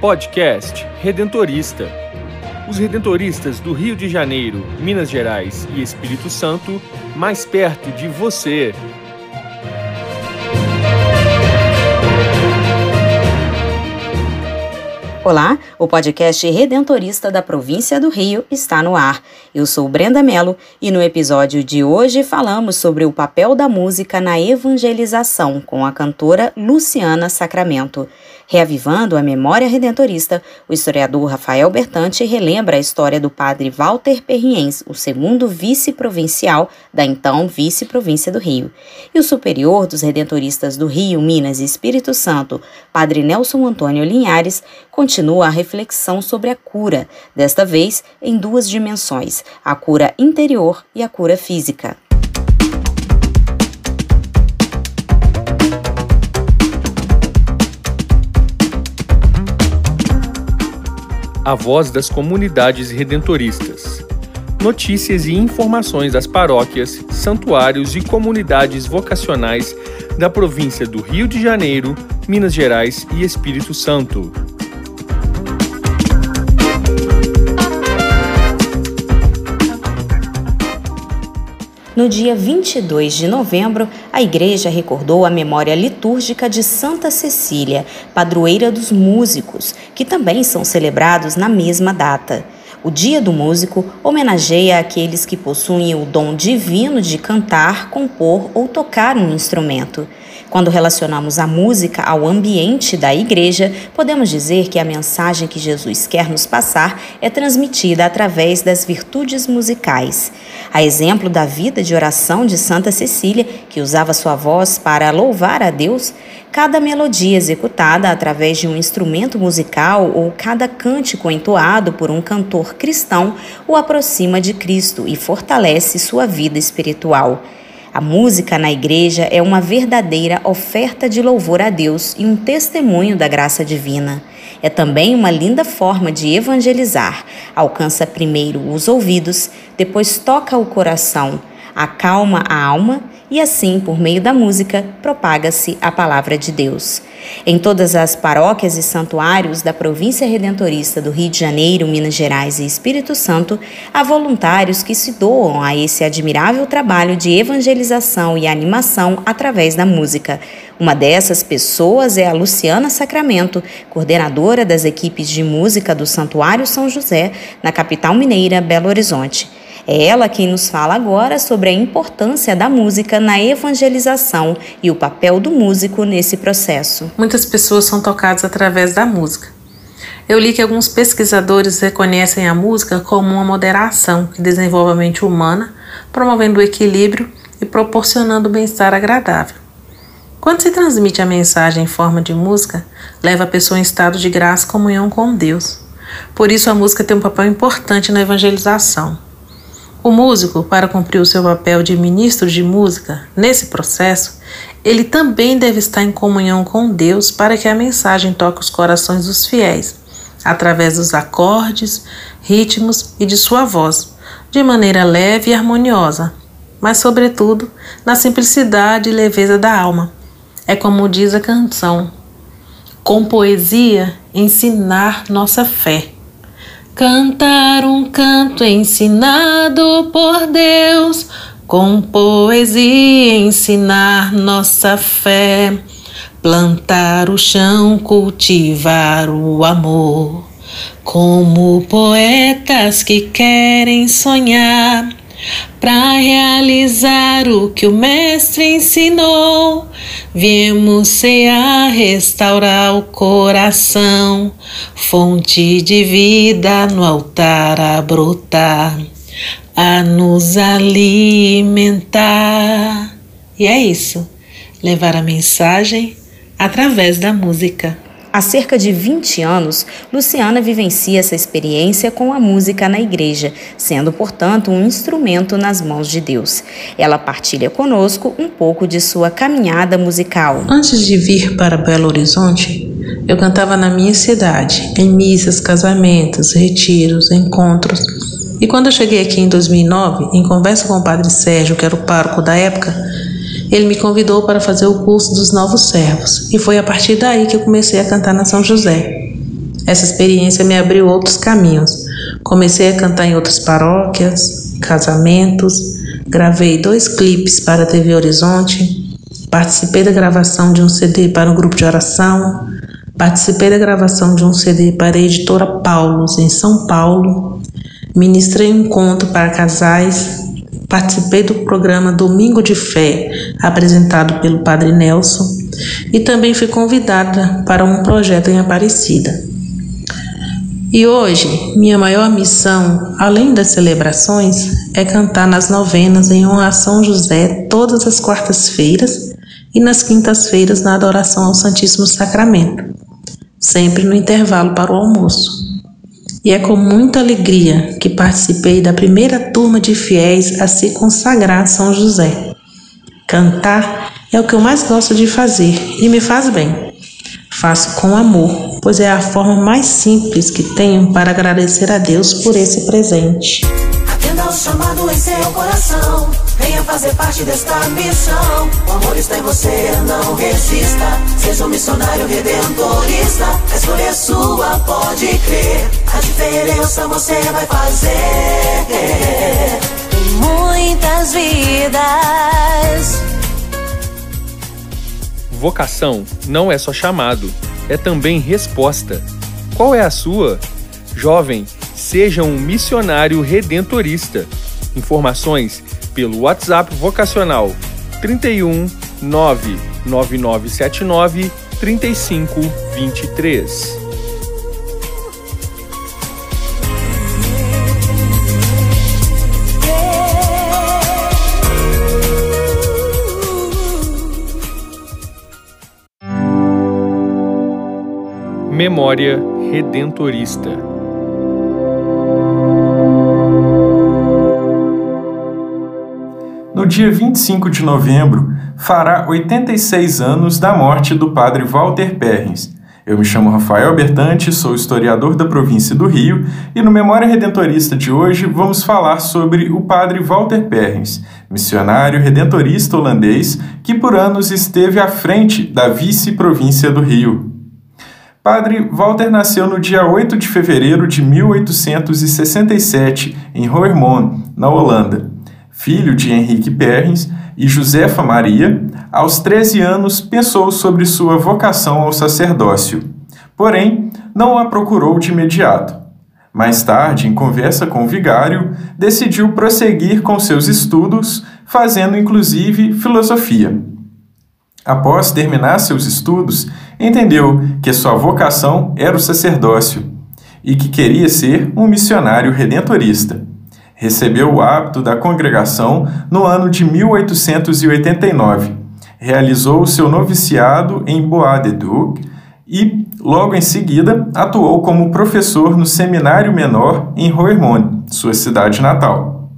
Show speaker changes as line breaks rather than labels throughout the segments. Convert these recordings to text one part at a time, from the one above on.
Podcast Redentorista. Os redentoristas do Rio de Janeiro, Minas Gerais e Espírito Santo, mais perto de você.
Olá, o podcast Redentorista da província do Rio está no ar. Eu sou Brenda Mello e no episódio de hoje falamos sobre o papel da música na evangelização com a cantora Luciana Sacramento. Reavivando a memória redentorista, o historiador Rafael Bertante relembra a história do padre Walter Perriens, o segundo vice-provincial da então vice-província do Rio. E o superior dos redentoristas do Rio, Minas e Espírito Santo, padre Nelson Antônio Linhares, continua a reflexão sobre a cura, desta vez em duas dimensões: a cura interior e a cura física.
A voz das comunidades redentoristas. Notícias e informações das paróquias, santuários e comunidades vocacionais da província do Rio de Janeiro, Minas Gerais e Espírito Santo.
No dia 22 de novembro, a Igreja recordou a memória litúrgica de Santa Cecília, padroeira dos músicos, que também são celebrados na mesma data. O Dia do Músico homenageia aqueles que possuem o dom divino de cantar, compor ou tocar um instrumento. Quando relacionamos a música ao ambiente da igreja, podemos dizer que a mensagem que Jesus quer nos passar é transmitida através das virtudes musicais. A exemplo da vida de oração de Santa Cecília, que usava sua voz para louvar a Deus, cada melodia executada através de um instrumento musical ou cada cântico entoado por um cantor cristão o aproxima de Cristo e fortalece sua vida espiritual. A música na igreja é uma verdadeira oferta de louvor a Deus e um testemunho da graça divina. É também uma linda forma de evangelizar. Alcança primeiro os ouvidos, depois toca o coração, acalma a alma e assim, por meio da música, propaga-se a palavra de Deus. Em todas as paróquias e santuários da província redentorista do Rio de Janeiro, Minas Gerais e Espírito Santo, há voluntários que se doam a esse admirável trabalho de evangelização e animação através da música. Uma dessas pessoas é a Luciana Sacramento, coordenadora das equipes de música do Santuário São José, na capital mineira, Belo Horizonte. É ela quem nos fala agora sobre a importância da música na evangelização e o papel do músico nesse processo.
Muitas pessoas são tocadas através da música. Eu li que alguns pesquisadores reconhecem a música como uma moderação que desenvolve a mente humana, promovendo o equilíbrio e proporcionando bem-estar agradável. Quando se transmite a mensagem em forma de música, leva a pessoa em estado de graça e comunhão com Deus. Por isso, a música tem um papel importante na evangelização. O músico, para cumprir o seu papel de ministro de música nesse processo, ele também deve estar em comunhão com Deus para que a mensagem toque os corações dos fiéis, através dos acordes, ritmos e de sua voz, de maneira leve e harmoniosa, mas, sobretudo, na simplicidade e leveza da alma. É como diz a canção: com poesia ensinar nossa fé. Cantar um canto ensinado por Deus, com poesia ensinar nossa fé, plantar o chão, cultivar o amor. Como poetas que querem sonhar, para realizar o que o Mestre ensinou, viemos a restaurar o coração, fonte de vida no altar a brotar, a nos alimentar. E é isso, levar a mensagem através da música.
Há cerca de 20 anos, Luciana vivencia essa experiência com a música na igreja, sendo, portanto, um instrumento nas mãos de Deus. Ela partilha conosco um pouco de sua caminhada musical.
Antes de vir para Belo Horizonte, eu cantava na minha cidade, em missas, casamentos, retiros, encontros. E quando eu cheguei aqui em 2009, em conversa com o padre Sérgio, que era o pároco da época, ele me convidou para fazer o curso dos novos servos e foi a partir daí que eu comecei a cantar na São José. Essa experiência me abriu outros caminhos. Comecei a cantar em outras paróquias, casamentos, gravei dois clipes para a TV Horizonte, participei da gravação de um CD para um grupo de oração, participei da gravação de um CD para a editora Paulos, em São Paulo, ministrei um encontro para casais, participei do programa Domingo de Fé, apresentado pelo Padre Nelson, e também fui convidada para um projeto em Aparecida. E hoje, minha maior missão, além das celebrações, é cantar nas novenas em honra a São José todas as quartas-feiras e nas quintas-feiras na adoração ao Santíssimo Sacramento, sempre no intervalo para o almoço. E é com muita alegria que participei da primeira turma de fiéis a se consagrar a São José. Cantar é o que eu mais gosto de fazer e me faz bem. Faço com amor, pois é a forma mais simples que tenho para agradecer a Deus por esse presente.
Atenda o chamado em seu coração. Venha fazer parte desta missão. O amor está em você, não resista. Seja um missionário redentorista. A escolha é sua, pode crer. A diferença você vai fazer. Muitas vidas
Vocação não é só chamado, é também resposta. Qual é a sua? Jovem, seja um missionário redentorista. Informações pelo WhatsApp vocacional 31 99979 3523. Memória Redentorista. No dia 25 de novembro, fará 86 anos da morte do padre Walter Perrins. Eu me chamo Rafael Bertante, sou historiador da província do Rio e no Memória Redentorista de hoje vamos falar sobre o padre Walter Perrins, missionário redentorista holandês que por anos esteve à frente da vice-província do Rio. Padre Walter nasceu no dia 8 de fevereiro de 1867 em Roermond, na Holanda. Filho de Henrique Perrins e Josefa Maria, aos 13 anos pensou sobre sua vocação ao sacerdócio. Porém, não a procurou de imediato. Mais tarde, em conversa com o vigário, decidiu prosseguir com seus estudos, fazendo inclusive filosofia. Após terminar seus estudos, entendeu que sua vocação era o sacerdócio e que queria ser um missionário redentorista. Recebeu o hábito da congregação no ano de 1889. Realizou seu noviciado em Bois-de-Duc e, logo em seguida, atuou como professor no seminário menor em Roermond, sua cidade natal.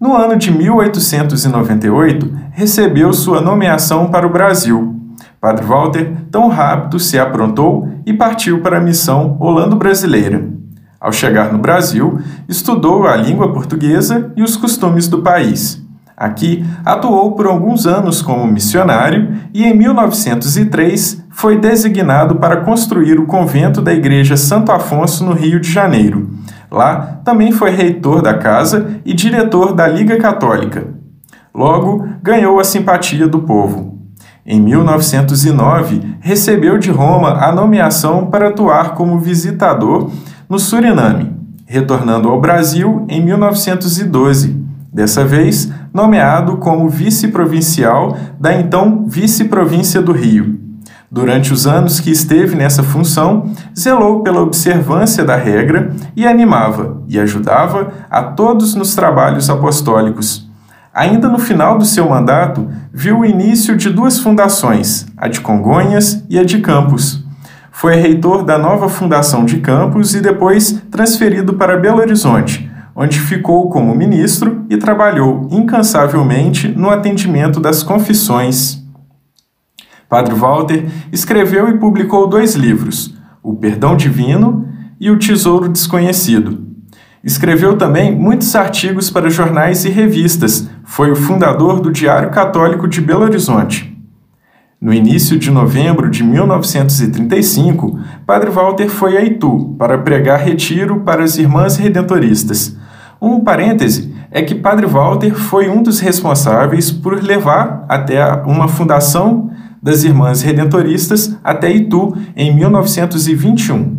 No ano de 1898, recebeu sua nomeação para o Brasil. Padre Walter, tão rápido, se aprontou e partiu para a missão holando-brasileira. Ao chegar no Brasil, estudou a língua portuguesa e os costumes do país. Aqui, atuou por alguns anos como missionário e, em 1903, foi designado para construir o convento da Igreja Santo Afonso no Rio de Janeiro Lá, também foi reitor da casa e diretor da Liga Católica. Logo, ganhou a simpatia do povo. Em 1909, recebeu de Roma a nomeação para atuar como visitador no Suriname, retornando ao Brasil em 1912, dessa vez nomeado como vice-provincial da então Vice-Província do Rio. Durante os anos que esteve nessa função, zelou pela observância da regra e animava e ajudava a todos nos trabalhos apostólicos. Ainda no final do seu mandato, viu o início de duas fundações, a de Congonhas e a de Campos. Foi reitor da nova Fundação de Campos e depois transferido para Belo Horizonte, onde ficou como ministro e trabalhou incansavelmente no atendimento das confissões. Padre Walter escreveu e publicou dois livros, O Perdão Divino e O Tesouro Desconhecido. Escreveu também muitos artigos para jornais e revistas, foi o fundador do Diário Católico de Belo Horizonte. No início de novembro de 1935, Padre Walter foi a Itu para pregar retiro para as Irmãs Redentoristas. Um parêntese é que Padre Walter foi um dos responsáveis por levar até uma fundação das Irmãs Redentoristas até Itu em 1921.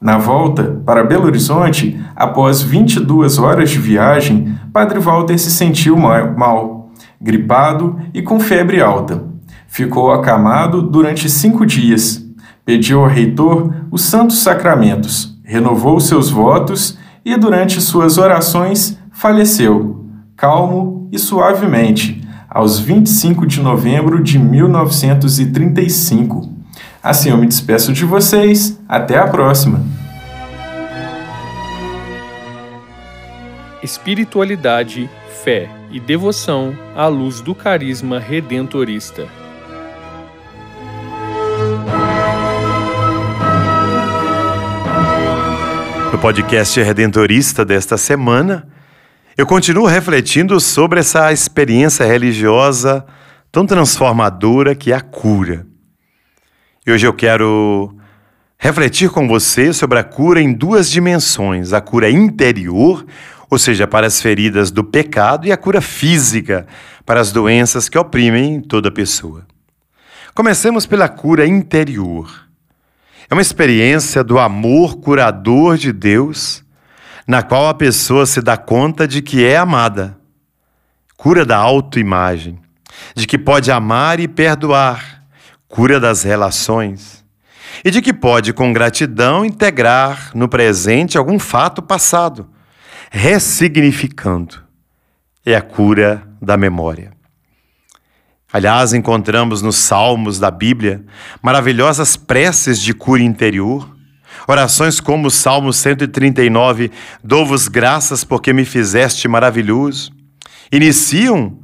Na volta para Belo Horizonte, após 22 horas de viagem, Padre Walter se sentiu mal, gripado e com febre alta. Ficou acamado durante cinco dias. Pediu ao reitor os santos sacramentos, renovou seus votos e, durante suas orações, faleceu, calmo e suavemente, aos 25 de novembro de 1935. Assim eu me despeço de vocês. Até a próxima!
Espiritualidade, fé e devoção à luz do carisma redentorista.
Podcast Redentorista desta semana, eu continuo refletindo sobre essa experiência religiosa tão transformadora que é a cura. E hoje eu quero refletir com você sobre a cura em duas dimensões: a cura interior, ou seja, para as feridas do pecado, e a cura física, para as doenças que oprimem toda pessoa. Comecemos pela cura interior. É uma experiência do amor curador de Deus, na qual a pessoa se dá conta de que é amada. Cura da autoimagem, de que pode amar e perdoar, cura das relações, e de que pode, com gratidão, integrar no presente algum fato passado, ressignificando. É a cura da memória. Aliás, encontramos nos Salmos da Bíblia maravilhosas preces de cura interior, orações como o Salmo 139, Dou-vos graças porque me fizeste maravilhoso, iniciam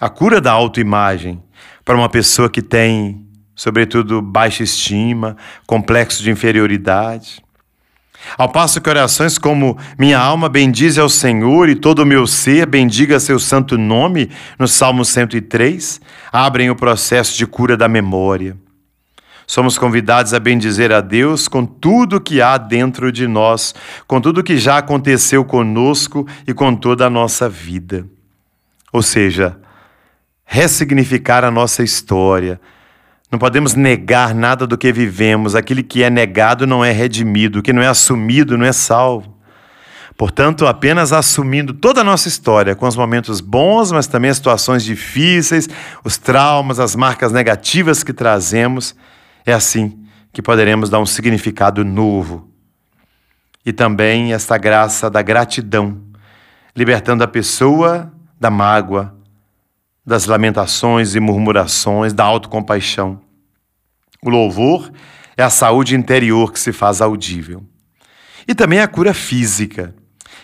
a cura da autoimagem para uma pessoa que tem, sobretudo, baixa estima, complexo de inferioridade. Ao passo que orações como Minha alma bendize ao Senhor e todo o meu ser bendiga seu santo nome, no Salmo 103, abrem o processo de cura da memória. Somos convidados a bendizer a Deus com tudo que há dentro de nós, com tudo que já aconteceu conosco e com toda a nossa vida. Ou seja, ressignificar a nossa história, não podemos negar nada do que vivemos. Aquele que é negado não é redimido, o que não é assumido não é salvo. Portanto, apenas assumindo toda a nossa história, com os momentos bons, mas também as situações difíceis, os traumas, as marcas negativas que trazemos, é assim que poderemos dar um significado novo. E também esta graça da gratidão, libertando a pessoa da mágoa, das lamentações e murmurações, da autocompaixão. O louvor é a saúde interior que se faz audível. E também a cura física.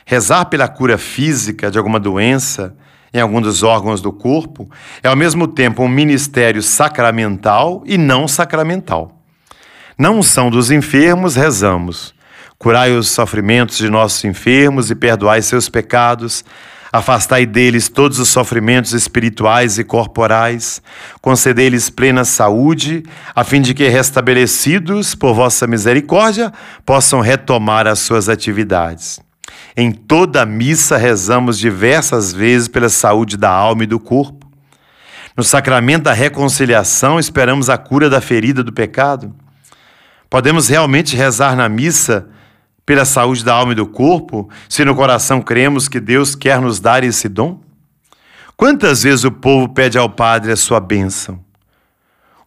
Rezar pela cura física de alguma doença em algum dos órgãos do corpo é ao mesmo tempo um ministério sacramental e não sacramental. Na unção dos enfermos, rezamos: curai os sofrimentos de nossos enfermos e perdoai seus pecados Afastai deles todos os sofrimentos espirituais e corporais, concedei-lhes plena saúde, a fim de que, restabelecidos por vossa misericórdia, possam retomar as suas atividades. Em toda a missa rezamos diversas vezes pela saúde da alma e do corpo. No sacramento da reconciliação, esperamos a cura da ferida do pecado. Podemos realmente rezar na missa pela saúde da alma e do corpo, se no coração cremos que Deus quer nos dar esse dom? Quantas vezes o povo pede ao Padre a sua bênção?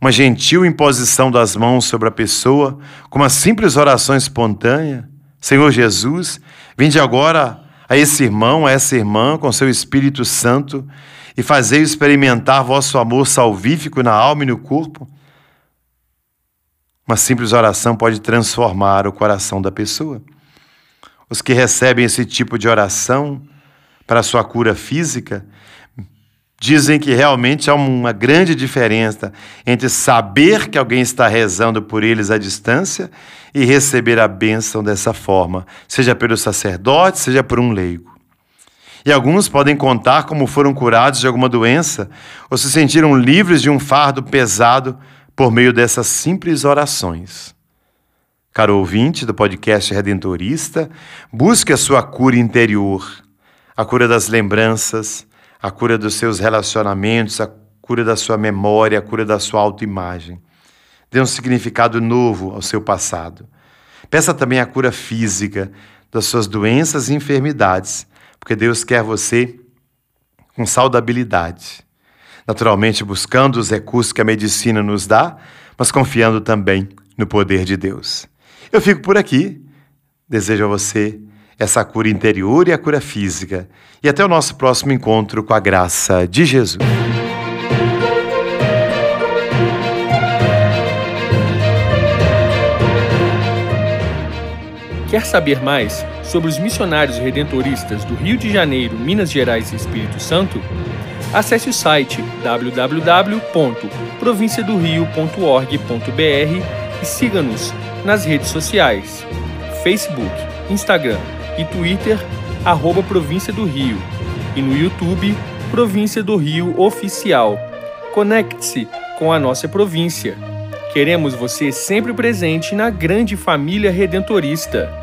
Uma gentil imposição das mãos sobre a pessoa, com uma simples oração espontânea. Senhor Jesus, vinde agora a esse irmão, a essa irmã, com seu Espírito Santo, e fazei experimentar vosso amor salvífico na alma e no corpo. Uma simples oração pode transformar o coração da pessoa. Os que recebem esse tipo de oração para sua cura física dizem que realmente há uma grande diferença entre saber que alguém está rezando por eles à distância e receber a bênção dessa forma, seja pelo sacerdote, seja por um leigo. E alguns podem contar como foram curados de alguma doença ou se sentiram livres de um fardo pesado por meio dessas simples orações. Caro ouvinte do podcast Redentorista, busque a sua cura interior, a cura das lembranças, a cura dos seus relacionamentos, a cura da sua memória, a cura da sua autoimagem. Dê um significado novo ao seu passado. Peça também a cura física das suas doenças e enfermidades, porque Deus quer você com saudabilidade. Naturalmente, buscando os recursos que a medicina nos dá, mas confiando também no poder de Deus. Eu fico por aqui. Desejo a você essa cura interior e a cura física. E até o nosso próximo encontro com a graça de Jesus.
Quer saber mais sobre os missionários redentoristas do Rio de Janeiro, Minas Gerais e Espírito Santo? Acesse o site www.provinciadorio.org.br e siga-nos nas redes sociais: Facebook, Instagram e Twitter, arroba Província do Rio, e no YouTube, Província do Rio Oficial. Conecte-se com a nossa província. Queremos você sempre presente na grande família redentorista.